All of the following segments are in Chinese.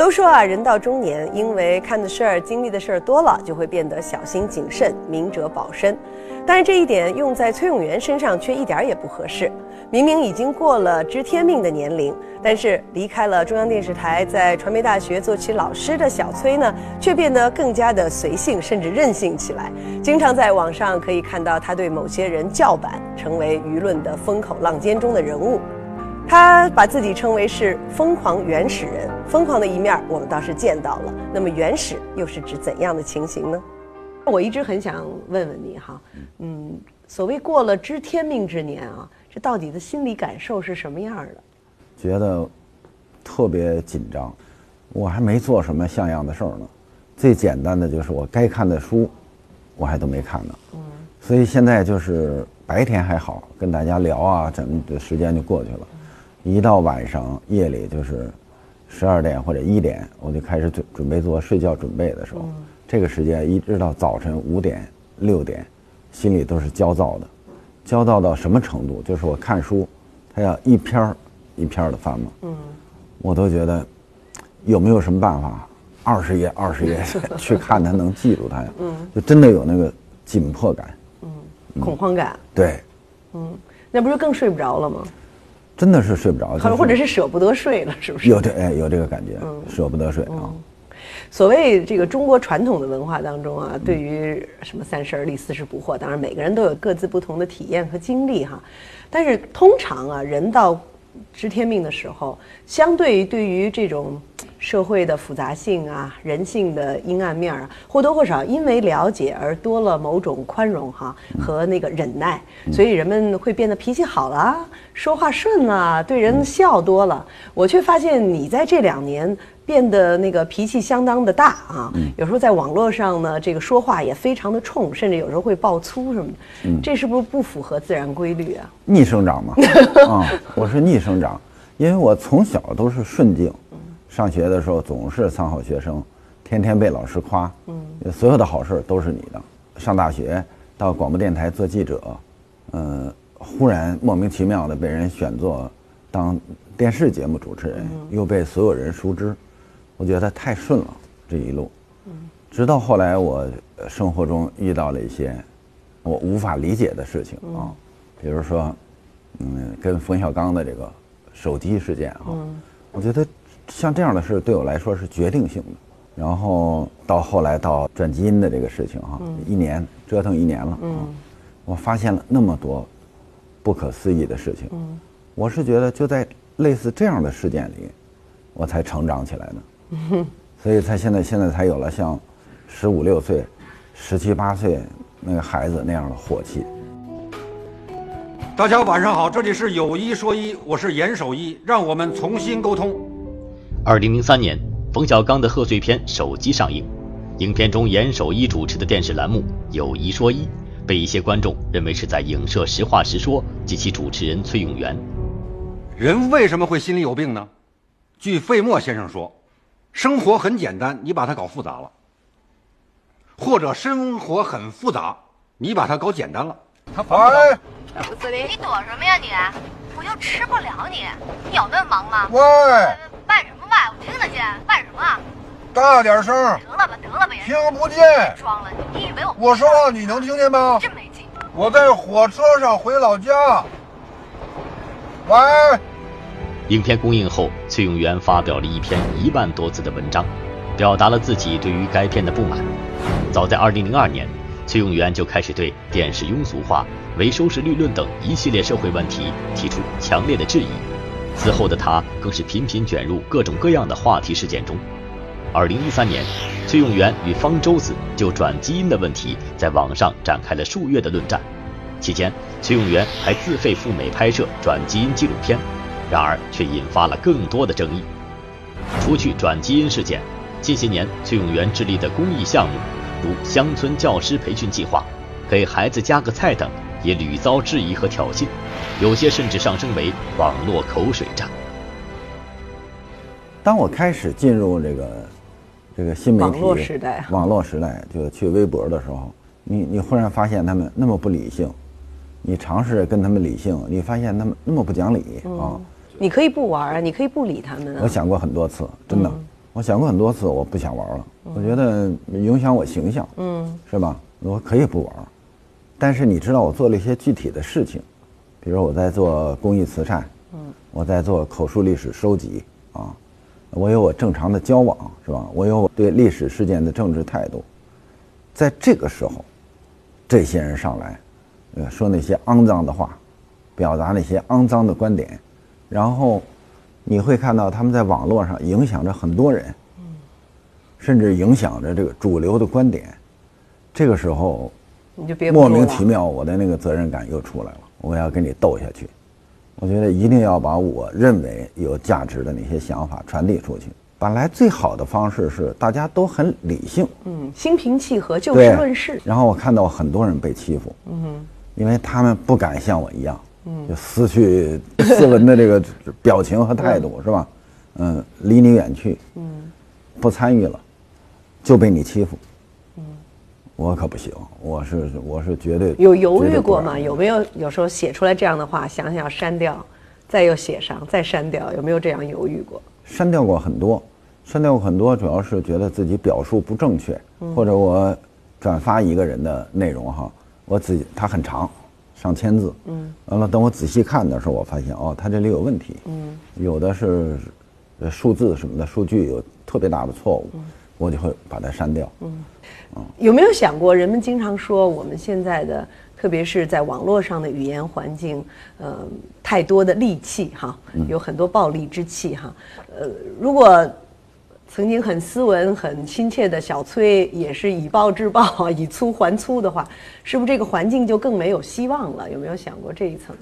都说啊，人到中年，因为看的事儿、经历的事儿多了，就会变得小心谨慎、明哲保身。但是这一点用在崔永元身上却一点也不合适。明明已经过了知天命的年龄，但是离开了中央电视台，在传媒大学做起老师的小崔呢，却变得更加的随性，甚至任性起来。经常在网上可以看到他对某些人叫板，成为舆论的风口浪尖中的人物。他把自己称为是疯狂原始人，疯狂的一面我们倒是见到了。那么原始又是指怎样的情形呢？我一直很想问问你哈，嗯，所谓过了知天命之年啊，这到底的心理感受是什么样的？觉得特别紧张，我还没做什么像样的事儿呢。最简单的就是我该看的书，我还都没看呢。嗯，所以现在就是白天还好，跟大家聊啊，咱们的时间就过去了。一到晚上夜里就是十二点或者一点，我就开始准准备做睡觉准备的时候，这个时间一直到早晨五点六点，心里都是焦躁的，焦躁到什么程度？就是我看书，他要一篇儿一篇儿的翻嘛，嗯，我都觉得有没有什么办法，二十页二十页 去看他能记住他呀？嗯，就真的有那个紧迫感，嗯，恐慌感，对，嗯，那不是更睡不着了吗？真的是睡不着，或者是舍不得睡了，是不是？有这哎，有这个感觉，舍不得睡啊。所谓这个中国传统的文化当中啊，对于什么三十而立、四十不惑，当然每个人都有各自不同的体验和经历哈。但是通常啊，人到知天命的时候，相对对于这种。社会的复杂性啊，人性的阴暗面啊，或多或少因为了解而多了某种宽容哈和那个忍耐，所以人们会变得脾气好了，说话顺了，对人笑多了。我却发现你在这两年变得那个脾气相当的大啊，有时候在网络上呢，这个说话也非常的冲，甚至有时候会爆粗什么的。这是不是不符合自然规律啊？逆生长嘛，啊，我是逆生长，因为我从小都是顺境。上学的时候总是三好学生，天天被老师夸，嗯，所有的好事都是你的。上大学到广播电台做记者，嗯，忽然莫名其妙的被人选做当电视节目主持人，又被所有人熟知，我觉得太顺了这一路。嗯，直到后来我生活中遇到了一些我无法理解的事情啊，比如说，嗯，跟冯小刚的这个手机事件啊，我觉得。像这样的事对我来说是决定性的，然后到后来到转基因的这个事情哈，一年折腾一年了，我发现了那么多不可思议的事情，我是觉得就在类似这样的事件里，我才成长起来的，所以他现在现在才有了像十五六岁、十七八岁那个孩子那样的火气。大家晚上好，这里是有一说一，我是严守一，让我们重新沟通。二零零三年，冯小刚的贺岁片手机上映，影片中严守一主持的电视栏目《有一说一》，被一些观众认为是在影射《实话实说》及其主持人崔永元。人为什么会心里有病呢？据费默先生说，生活很简单，你把它搞复杂了；或者生活很复杂，你把它搞简单了。他喂，你躲什么呀你？我又吃不了你，你有那么忙吗？喂，办什么？我听得见，办什么？大点声！得了吧，得了吧，听不见。装了，你以为我？我说话你能听见吗？真没劲。我在火车上回老家。喂。影片公映后，崔永元发表了一篇一万多字的文章，表达了自己对于该片的不满。早在2002年，崔永元就开始对电视庸俗化、唯收视率论等一系列社会问题提出强烈的质疑。此后的他更是频频卷入各种各样的话题事件中。二零一三年，崔永元与方舟子就转基因的问题在网上展开了数月的论战，期间崔永元还自费赴美拍摄转基因纪录片，然而却引发了更多的争议。除去转基因事件，近些年崔永元致力的公益项目，如乡村教师培训计划、给孩子加个菜等。也屡遭质疑和挑衅，有些甚至上升为网络口水战。当我开始进入这个这个新媒体网络时代，网络时代就去微博的时候，你你忽然发现他们那么不理性，你尝试跟他们理性，你发现他们那么不讲理啊！你可以不玩啊，你可以不理他们啊。我想过很多次，真的，我想过很多次，我不想玩了，我觉得影响我形象，嗯，是吧？我可以不玩，但是你知道我做了一些具体的事情，比如我在做公益慈善，嗯，我在做口述历史收集啊，我有我正常的交往，是吧？我有我对历史事件的政治态度，在这个时候，这些人上来，呃，说那些肮脏的话，表达那些肮脏的观点，然后。你会看到他们在网络上影响着很多人，甚至影响着这个主流的观点。这个时候，你就别莫名其妙，我的那个责任感又出来了。我要跟你斗下去，我觉得一定要把我认为有价值的那些想法传递出去。本来最好的方式是大家都很理性，嗯，心平气和，就事论事。然后我看到很多人被欺负，嗯，因为他们不敢像我一样。就失去 斯文的这个表情和态度，是吧？嗯，离你远去，嗯，不参与了，就被你欺负，嗯，我可不行，我是我是绝对有犹豫过吗？有没有有时候写出来这样的话，想想要删掉，再又写上，再删掉，有没有这样犹豫过？删掉过很多，删掉过很多，主要是觉得自己表述不正确，或者我转发一个人的内容哈，我自己他很长。上千字，嗯，完了，等我仔细看的时候，我发现哦，它这里有问题，嗯，有的是，呃，数字什么的数据有特别大的错误，我就会把它删掉，嗯，有没有想过，人们经常说我们现在的，特别是在网络上的语言环境，呃，太多的戾气哈，有很多暴力之气哈，呃，如果。曾经很斯文、很亲切的小崔，也是以暴制暴、以粗还粗的话，是不是这个环境就更没有希望了？有没有想过这一层？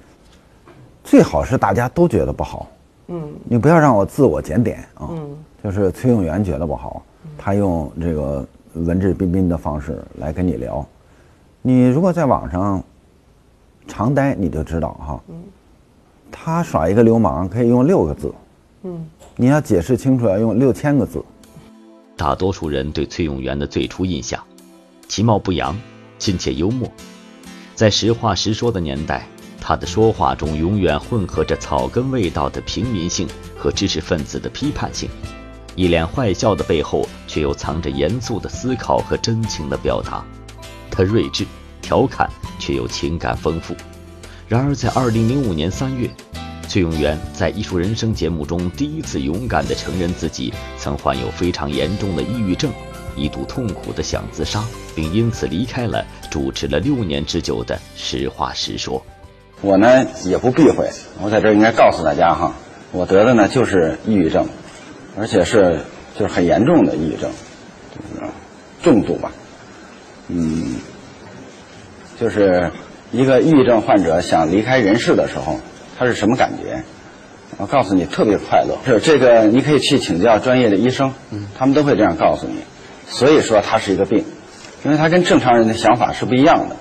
最好是大家都觉得不好。嗯，你不要让我自我检点啊。嗯，就是崔永元觉得不好，他用这个文质彬彬的方式来跟你聊。你如果在网上常待，你就知道哈。嗯，他耍一个流氓可以用六个字。嗯。你要解释清楚，要用六千个字。大多数人对崔永元的最初印象，其貌不扬，亲切幽默。在实话实说的年代，他的说话中永远混合着草根味道的平民性和知识分子的批判性。一脸坏笑的背后，却又藏着严肃的思考和真情的表达。他睿智、调侃，却又情感丰富。然而，在二零零五年三月。崔永元在《艺术人生》节目中第一次勇敢地承认自己曾患有非常严重的抑郁症，一度痛苦地想自杀，并因此离开了主持了六年之久的《实话实说》。我呢也不避讳，我在这儿应该告诉大家哈，我得的呢就是抑郁症，而且是就是很严重的抑郁症，重度吧。嗯，就是一个抑郁症患者想离开人世的时候。他是什么感觉？我告诉你，特别快乐。是这个，你可以去请教专业的医生，他们都会这样告诉你。所以说，他是一个病，因为他跟正常人的想法是不一样的。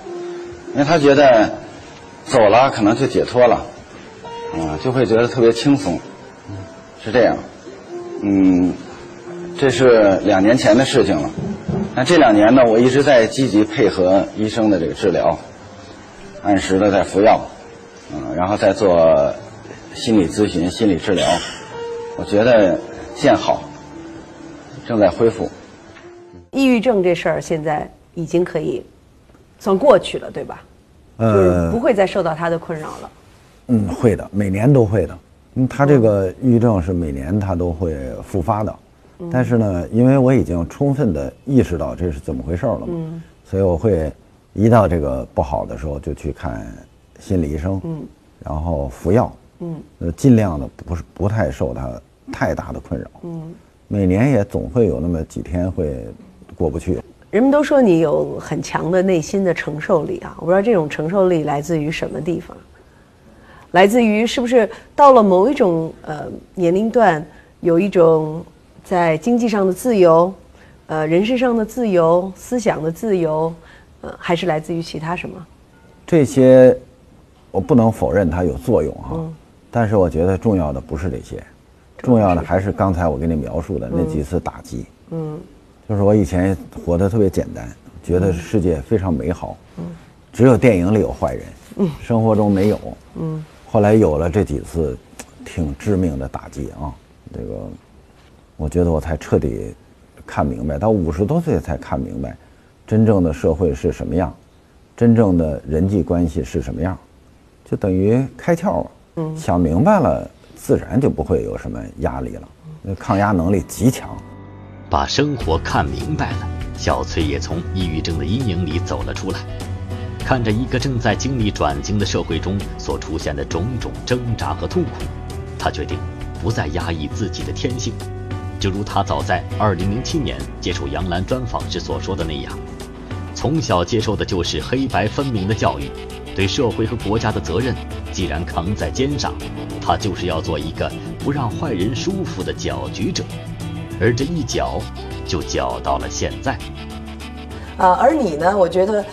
因为他觉得走了可能就解脱了，啊，就会觉得特别轻松，是这样。嗯，这是两年前的事情了。那这两年呢，我一直在积极配合医生的这个治疗，按时的在服药。嗯，然后再做心理咨询、心理治疗，我觉得见好，正在恢复。抑郁症这事儿现在已经可以算过去了，对吧？呃，不会再受到他的困扰了。嗯，会的，每年都会的。嗯，他这个抑郁症是每年他都会复发的，但是呢，因为我已经充分的意识到这是怎么回事了嘛，所以我会一到这个不好的时候就去看。心理医生，嗯，然后服药，嗯，呃，尽量的不是不太受他太大的困扰，嗯，每年也总会有那么几天会过不去。人们都说你有很强的内心的承受力啊，我不知道这种承受力来自于什么地方，来自于是不是到了某一种呃年龄段，有一种在经济上的自由，呃，人身上的自由，思想的自由，呃，还是来自于其他什么？这些。我不能否认它有作用哈，但是我觉得重要的不是这些，重要的还是刚才我给你描述的那几次打击。嗯，就是我以前活得特别简单，觉得世界非常美好，嗯，只有电影里有坏人，嗯，生活中没有，嗯，后来有了这几次挺致命的打击啊，这个我觉得我才彻底看明白，到五十多岁才看明白，真正的社会是什么样，真正的人际关系是什么样，就等于开窍了。嗯，想明白了，自然就不会有什么压力了，那抗压能力极强。把生活看明白了，小崔也从抑郁症的阴影里走了出来。看着一个正在经历转型的社会中所出现的种种挣扎和痛苦，他决定不再压抑自己的天性。就如他早在2007年接受杨澜专访时所说的那样，从小接受的就是黑白分明的教育，对社会和国家的责任既然扛在肩上，他就是要做一个不让坏人舒服的搅局者。而这一搅，就搅到了现在。啊，而你呢？我觉得，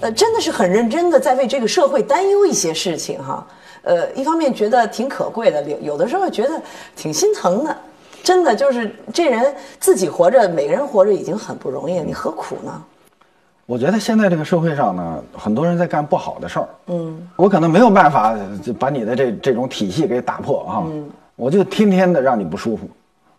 呃，真的是很认真的在为这个社会担忧一些事情哈。呃，一方面觉得挺可贵的，有有的时候觉得挺心疼的。真的就是这人自己活着，每个人活着已经很不容易了，你何苦呢？我觉得现在这个社会上呢，很多人在干不好的事儿。嗯，我可能没有办法就把你的这这种体系给打破啊。嗯，我就天天的让你不舒服。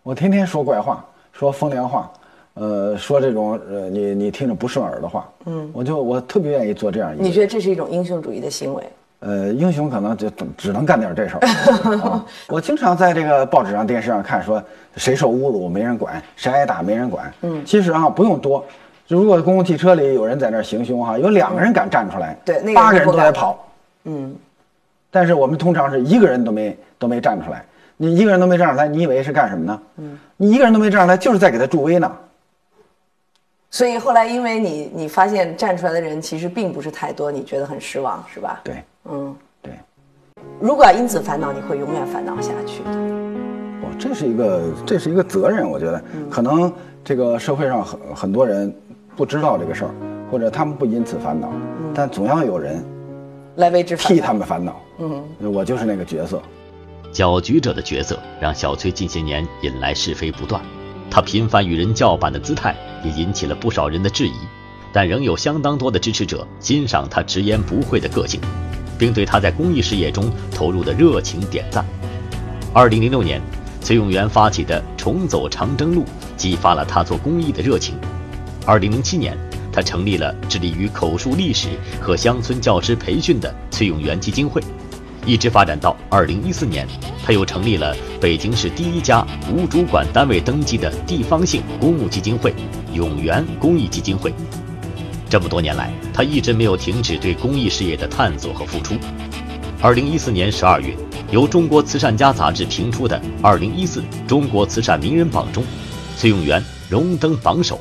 我天天说怪话，说风凉话，呃，说这种呃你你听着不顺耳的话，嗯，我就我特别愿意做这样一。你觉得这是一种英雄主义的行为？呃，英雄可能就只能干点这事儿。我经常在这个报纸上、电视上看，说谁受侮辱没人管，谁挨打没人管。嗯，其实啊不用多，如果公共汽车里有人在那儿行凶哈，有两个人敢站出来，对，那八个人都在跑。嗯，但是我们通常是一个人都没都没站出来。你一个人都没站出来，你以为是干什么呢？嗯，你一个人都没站出来，就是在给他助威呢。所以后来，因为你你发现站出来的人其实并不是太多，你觉得很失望，是吧？对，嗯，对。如果要因此烦恼，你会永远烦恼下去的。哦，这是一个这是一个责任，我觉得可能这个社会上很很多人不知道这个事儿，或者他们不因此烦恼，但总要有人来为之替他们烦恼。嗯，我就是那个角色。搅局者的角色让小崔近些年引来是非不断，他频繁与人叫板的姿态也引起了不少人的质疑，但仍有相当多的支持者欣赏他直言不讳的个性，并对他在公益事业中投入的热情点赞。二零零六年，崔永元发起的“重走长征路”激发了他做公益的热情。二零零七年，他成立了致力于口述历史和乡村教师培训的崔永元基金会。一直发展到二零一四年，他又成立了北京市第一家无主管单位登记的地方性公募基金会——永源公益基金会。这么多年来，他一直没有停止对公益事业的探索和付出。二零一四年十二月，由中国慈善家杂志评出的二零一四中国慈善名人榜中，崔永元荣登榜首。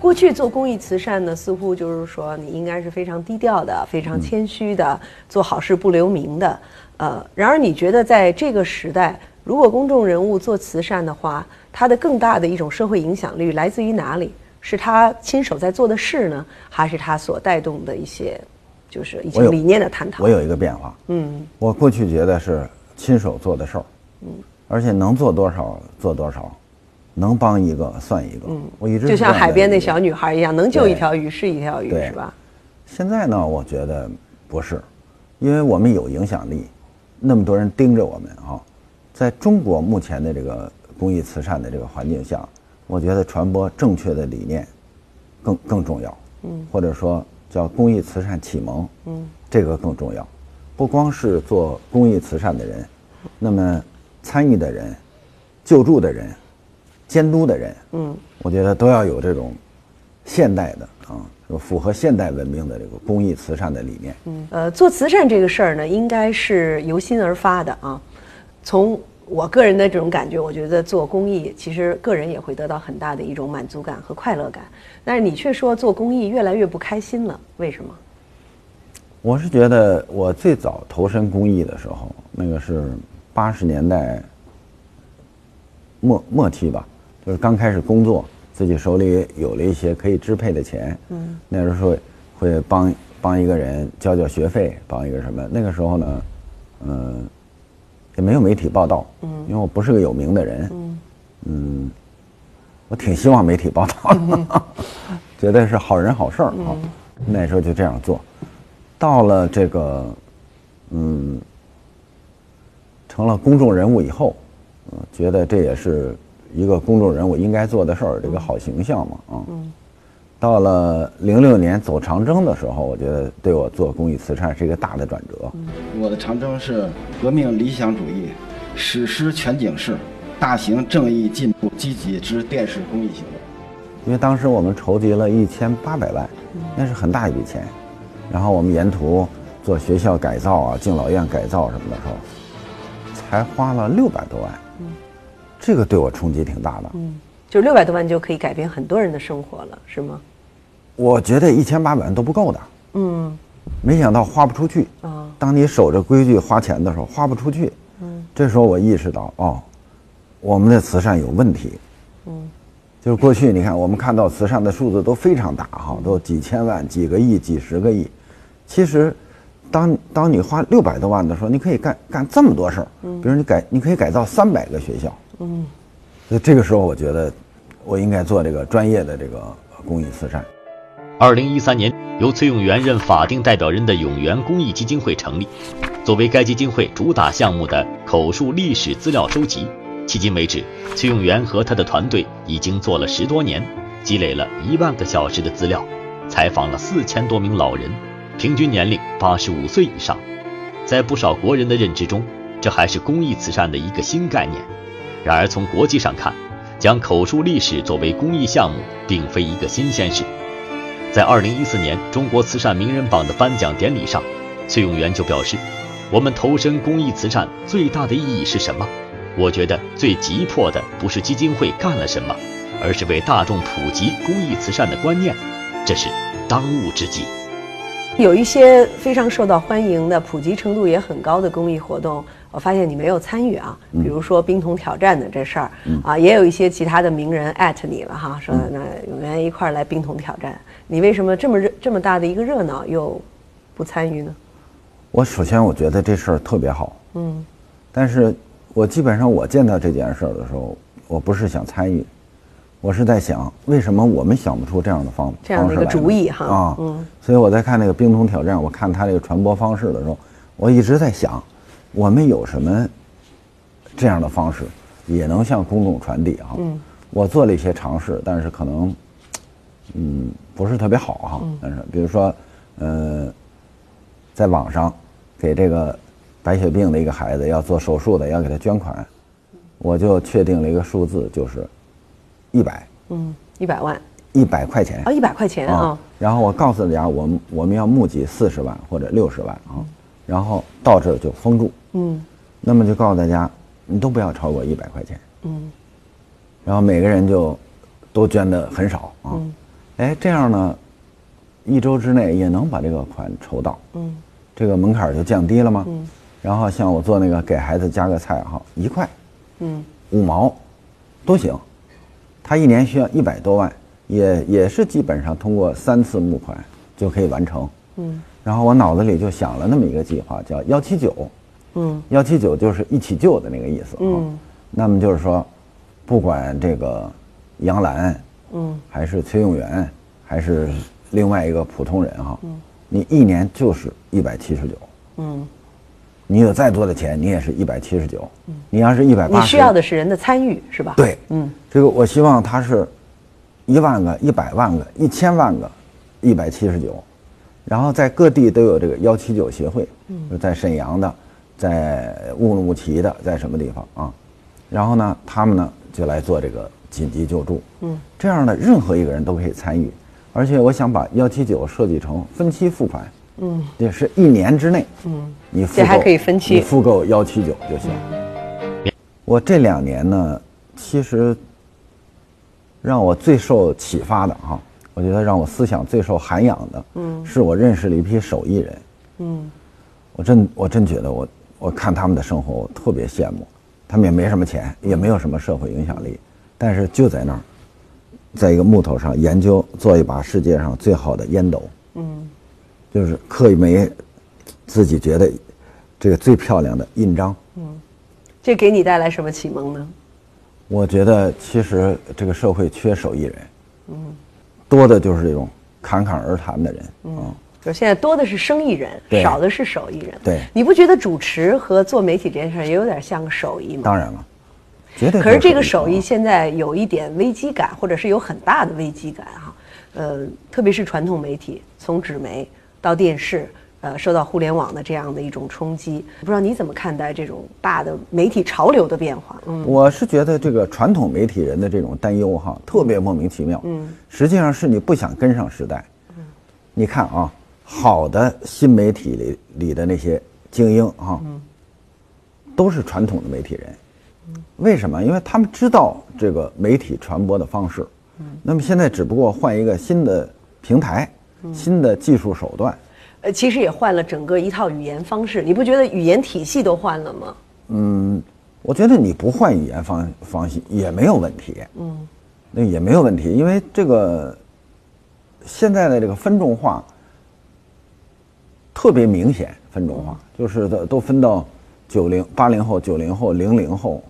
过去做公益慈善呢，似乎就是说你应该是非常低调的、非常谦虚的，做好事不留名的。呃，然而你觉得在这个时代，如果公众人物做慈善的话，他的更大的一种社会影响力来自于哪里？是他亲手在做的事呢，还是他所带动的一些，就是一些理念的探讨？我有一个变化，嗯，我过去觉得是亲手做的事儿，嗯，而且能做多少做多少。能帮一个算一个，嗯，我一直就像海边那小女孩一样，能救一条鱼是一条鱼，是吧？现在呢，我觉得不是，因为我们有影响力，那么多人盯着我们啊，在中国目前的这个公益慈善的这个环境下，我觉得传播正确的理念更更重要，嗯，或者说叫公益慈善启蒙，嗯，这个更重要，不光是做公益慈善的人，那么参与的人、救助的人。监督的人，嗯，我觉得都要有这种现代的啊，符合现代文明的这个公益慈善的理念。嗯，呃，做慈善这个事儿呢，应该是由心而发的啊。从我个人的这种感觉，我觉得做公益，其实个人也会得到很大的一种满足感和快乐感。但是你却说做公益越来越不开心了，为什么？我是觉得我最早投身公益的时候，那个是八十年代末末期吧。就是刚开始工作，自己手里有了一些可以支配的钱，嗯，那时候会帮帮一个人交交学费，帮一个什么？那个时候呢，嗯，也没有媒体报道，嗯，因为我不是个有名的人，嗯，嗯，我挺希望媒体报道的，觉得是好人好事儿啊。那时候就这样做，到了这个，嗯，成了公众人物以后，嗯，觉得这也是。一个公众人物应该做的事儿，这个好形象嘛，啊。到了零六年走长征的时候，我觉得对我做公益慈善是一个大的转折。我的长征是革命理想主义、史诗全景式、大型正义进步积极之电视公益行动。因为当时我们筹集了一千八百万，那是很大一笔钱。然后我们沿途做学校改造啊、敬老院改造什么的时候，才花了六百多万。这个对我冲击挺大的。嗯就六百多万就可以改变很多人的生活了，是吗？我觉得一千八百万都不够的。嗯，没想到花不出去。啊，当你守着规矩花钱的时候，花不出去。嗯，这时候我意识到，哦，我们的慈善有问题。嗯，就是过去你看，我们看到慈善的数字都非常大哈，都几千万、几个亿、几十个亿。其实，当当你花六百多万的时候，你可以干干这么多事儿。嗯，比如你改，你可以改造三百个学校。嗯。所以这个时候，我觉得我应该做这个专业的这个公益慈善。二零一三年，由崔永元任法定代表人的永元公益基金会成立。作为该基金会主打项目的口述历史资料收集，迄今为止，崔永元和他的团队已经做了十多年，积累了一万个小时的资料，采访了四千多名老人，平均年龄八十五岁以上。在不少国人的认知中，这还是公益慈善的一个新概念。然而，从国际上看，将口述历史作为公益项目，并非一个新鲜事。在2014年中国慈善名人榜的颁奖典礼上，崔永元就表示：“我们投身公益慈善最大的意义是什么？我觉得最急迫的不是基金会干了什么，而是为大众普及公益慈善的观念，这是当务之急。”有一些非常受到欢迎的、普及程度也很高的公益活动。我发现你没有参与啊，比如说冰桶挑战的这事儿，啊，也有一些其他的名人艾特你了哈，说那有缘一块儿来冰桶挑战，你为什么这么热这么大的一个热闹又不参与呢？我首先我觉得这事儿特别好，嗯，但是我基本上我见到这件事儿的时候，我不是想参与，我是在想为什么我们想不出这样的方这样的一个主意哈啊，嗯，所以我在看那个冰桶挑战，我看他这个传播方式的时候，我一直在想。我们有什么这样的方式，也能向公众传递啊？嗯，我做了一些尝试，但是可能，嗯，不是特别好哈。但是，比如说，呃，在网上给这个白血病的一个孩子要做手术的，要给他捐款，我就确定了一个数字，就是一百。嗯，一百万。一百块钱。啊，一百块钱啊。然后我告诉大家，我们我们要募集四十万或者六十万啊。然后到这儿就封住，嗯，那么就告诉大家，你都不要超过一百块钱，嗯，然后每个人就都捐的很少啊，哎，这样呢，一周之内也能把这个款筹到，嗯，这个门槛就降低了吗？嗯，然后像我做那个给孩子加个菜哈，一块，嗯，五毛，都行，他一年需要一百多万，也也是基本上通过三次募款就可以完成，嗯。然后我脑子里就想了那么一个计划，叫幺七九，嗯，幺七九就是一起救的那个意思啊。那么就是说，不管这个杨澜，嗯，还是崔永元，还是另外一个普通人哈，嗯，你一年就是一百七十九，嗯，你有再多的钱，你也是一百七十九，嗯，你要是一百八，你需要的是人的参与，是吧？对，嗯，这个我希望他是一万个、一百万个、一千万个，一百七十九。然后在各地都有这个幺七九协会，嗯，在沈阳的，在乌鲁木齐的，在什么地方啊？然后呢，他们呢就来做这个紧急救助，嗯，这样呢，任何一个人都可以参与，而且我想把幺七九设计成分期付款，嗯，也是一年之内，嗯，你付还可以分期，你付够幺七九就行。我这两年呢，其实让我最受启发的哈。我觉得让我思想最受涵养的，嗯，是我认识了一批手艺人，嗯，我真我真觉得我我看他们的生活我特别羡慕，他们也没什么钱，也没有什么社会影响力，但是就在那儿，在一个木头上研究做一把世界上最好的烟斗，嗯，就是刻一枚自己觉得这个最漂亮的印章，嗯，这给你带来什么启蒙呢？我觉得其实这个社会缺手艺人，嗯。多的就是这种侃侃而谈的人，嗯，就现在多的是生意人，少的是手艺人。对，你不觉得主持和做媒体这件事也有点像个手艺吗？当然了，绝对可是这个手艺啊现在有一点危机感，或者是有很大的危机感哈。呃，特别是传统媒体，从纸媒到电视，呃，受到互联网的这样的一种冲击，不知道你怎么看待这种大的媒体潮流的变化？嗯，我是觉得这个传统媒体人的这种担忧哈，特别莫名其妙。嗯，实际上是你不想跟上时代。嗯，你看啊，好的新媒体里里的那些精英哈，都是传统的媒体人。为什么？因为他们知道这个媒体传播的方式。那么现在只不过换一个新的平台，新的技术手段。呃，其实也换了整个一套语言方式，你不觉得语言体系都换了吗？嗯我觉得你不换语言方方式也没有问题，嗯，那也没有问题，因为这个现在的这个分众化特别明显，分众化就是都都分到九零、八零后、九零后、零零后、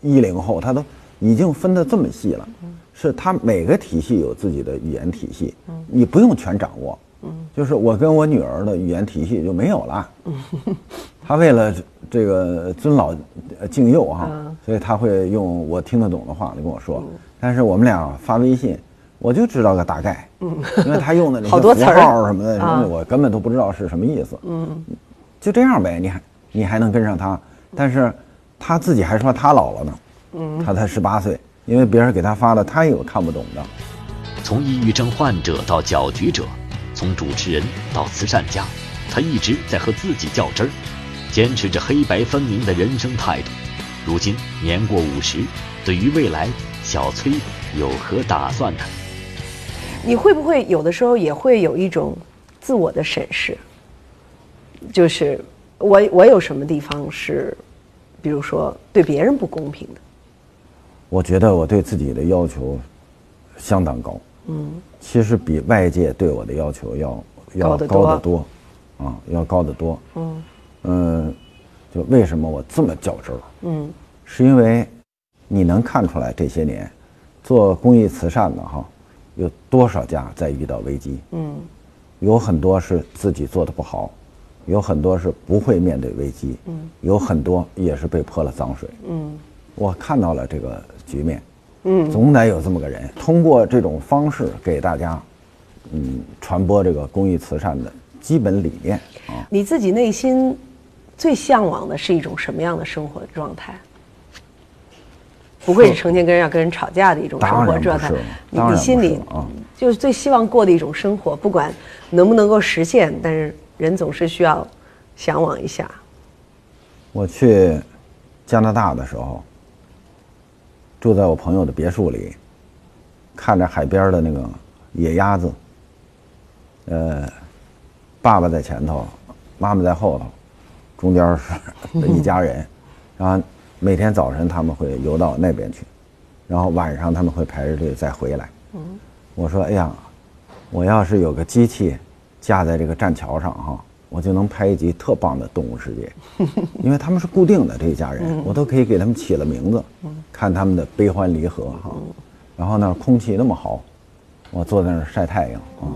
一零后，他都已经分得这么细了，是他每个体系有自己的语言体系，你不用全掌握，就是我跟我女儿的语言体系就没有了，嗯，她为了这个尊老呃敬幼哈，所以她会用我听得懂的话来跟我说。但是我们俩发微信，我就知道个大概，因为她用的那些符 好多词儿。号什么的，什么我根本都不知道是什么意思。嗯，就这样呗，你还你还能跟上她，但是她自己还说她老了呢，嗯，他才十八岁，因为别人给她发的，她也有看不懂的。从抑郁症患者到搅局者，从主持人到慈善家，他一直在和自己较真儿，坚持着黑白分明的人生态度。如今年过五十，对于未来，小崔有何打算呢？你会不会有的时候也会有一种自我的审视？就是我我有什么地方是，比如说对别人不公平的？我觉得我对自己的要求相当高，嗯，其实比外界对我的要求要要高得多。多，啊，要高得多，嗯，就为什么我这么较真儿？嗯，是因为你能看出来这些年做公益慈善的哈，有多少家在遇到危机？嗯，有很多是自己做的不好，有很多是不会面对危机，嗯，有很多也是被泼了脏水，嗯，我看到了这个局面，嗯，总得有这么个人，通过这种方式给大家，嗯，传播这个公益慈善的基本理念啊。你自己内心最向往的是一种什么样的生活状态？不会是成天跟人要跟人吵架的一种生活状态是，你心里啊就是最希望过的一种生活，不管能不能够实现，但是人总是需要向往一下。我去加拿大的时候，住在我朋友的别墅里，看着海边的那个野鸭子，呃，爸爸在前头，妈妈在后头，中间是一家人，然后每天早晨他们会游到那边去，然后晚上他们会排着队再回来。我说：“哎呀，我要是有个机器架在这个栈桥上哈，我就能拍一集特棒的动物世界，因为他们是固定的这一家人，我都可以给他们起了名字，看他们的悲欢离合哈。然后呢，空气那么好，我坐在那儿晒太阳啊。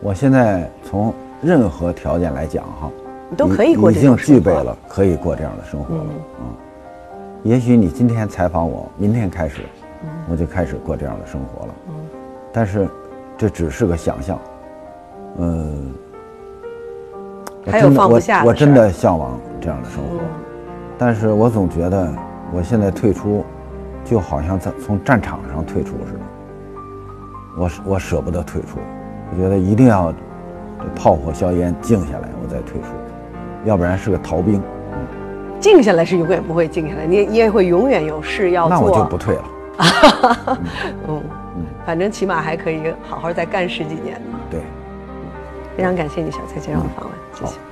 我现在从任何条件来讲哈，你都可以过已这种生活已经具备了可以过这样的生活了啊。也许你今天采访我，明天开始，我就开始过这样的生活了。但是这只是个想象，嗯，我还有放不下我我真的向往这样的生活，但是我总觉得我现在退出，就好像在从战场上退出似的，我我舍不得退出，我觉得一定要这炮火硝烟静下来，我再退出，要不然是个逃兵，静下来是永远不会静下来，你你也会永远有事要做。那我就不退了。嗯，反正起码还可以好好再干十几年呢。对，非常感谢你，小蔡接受我的访问，好。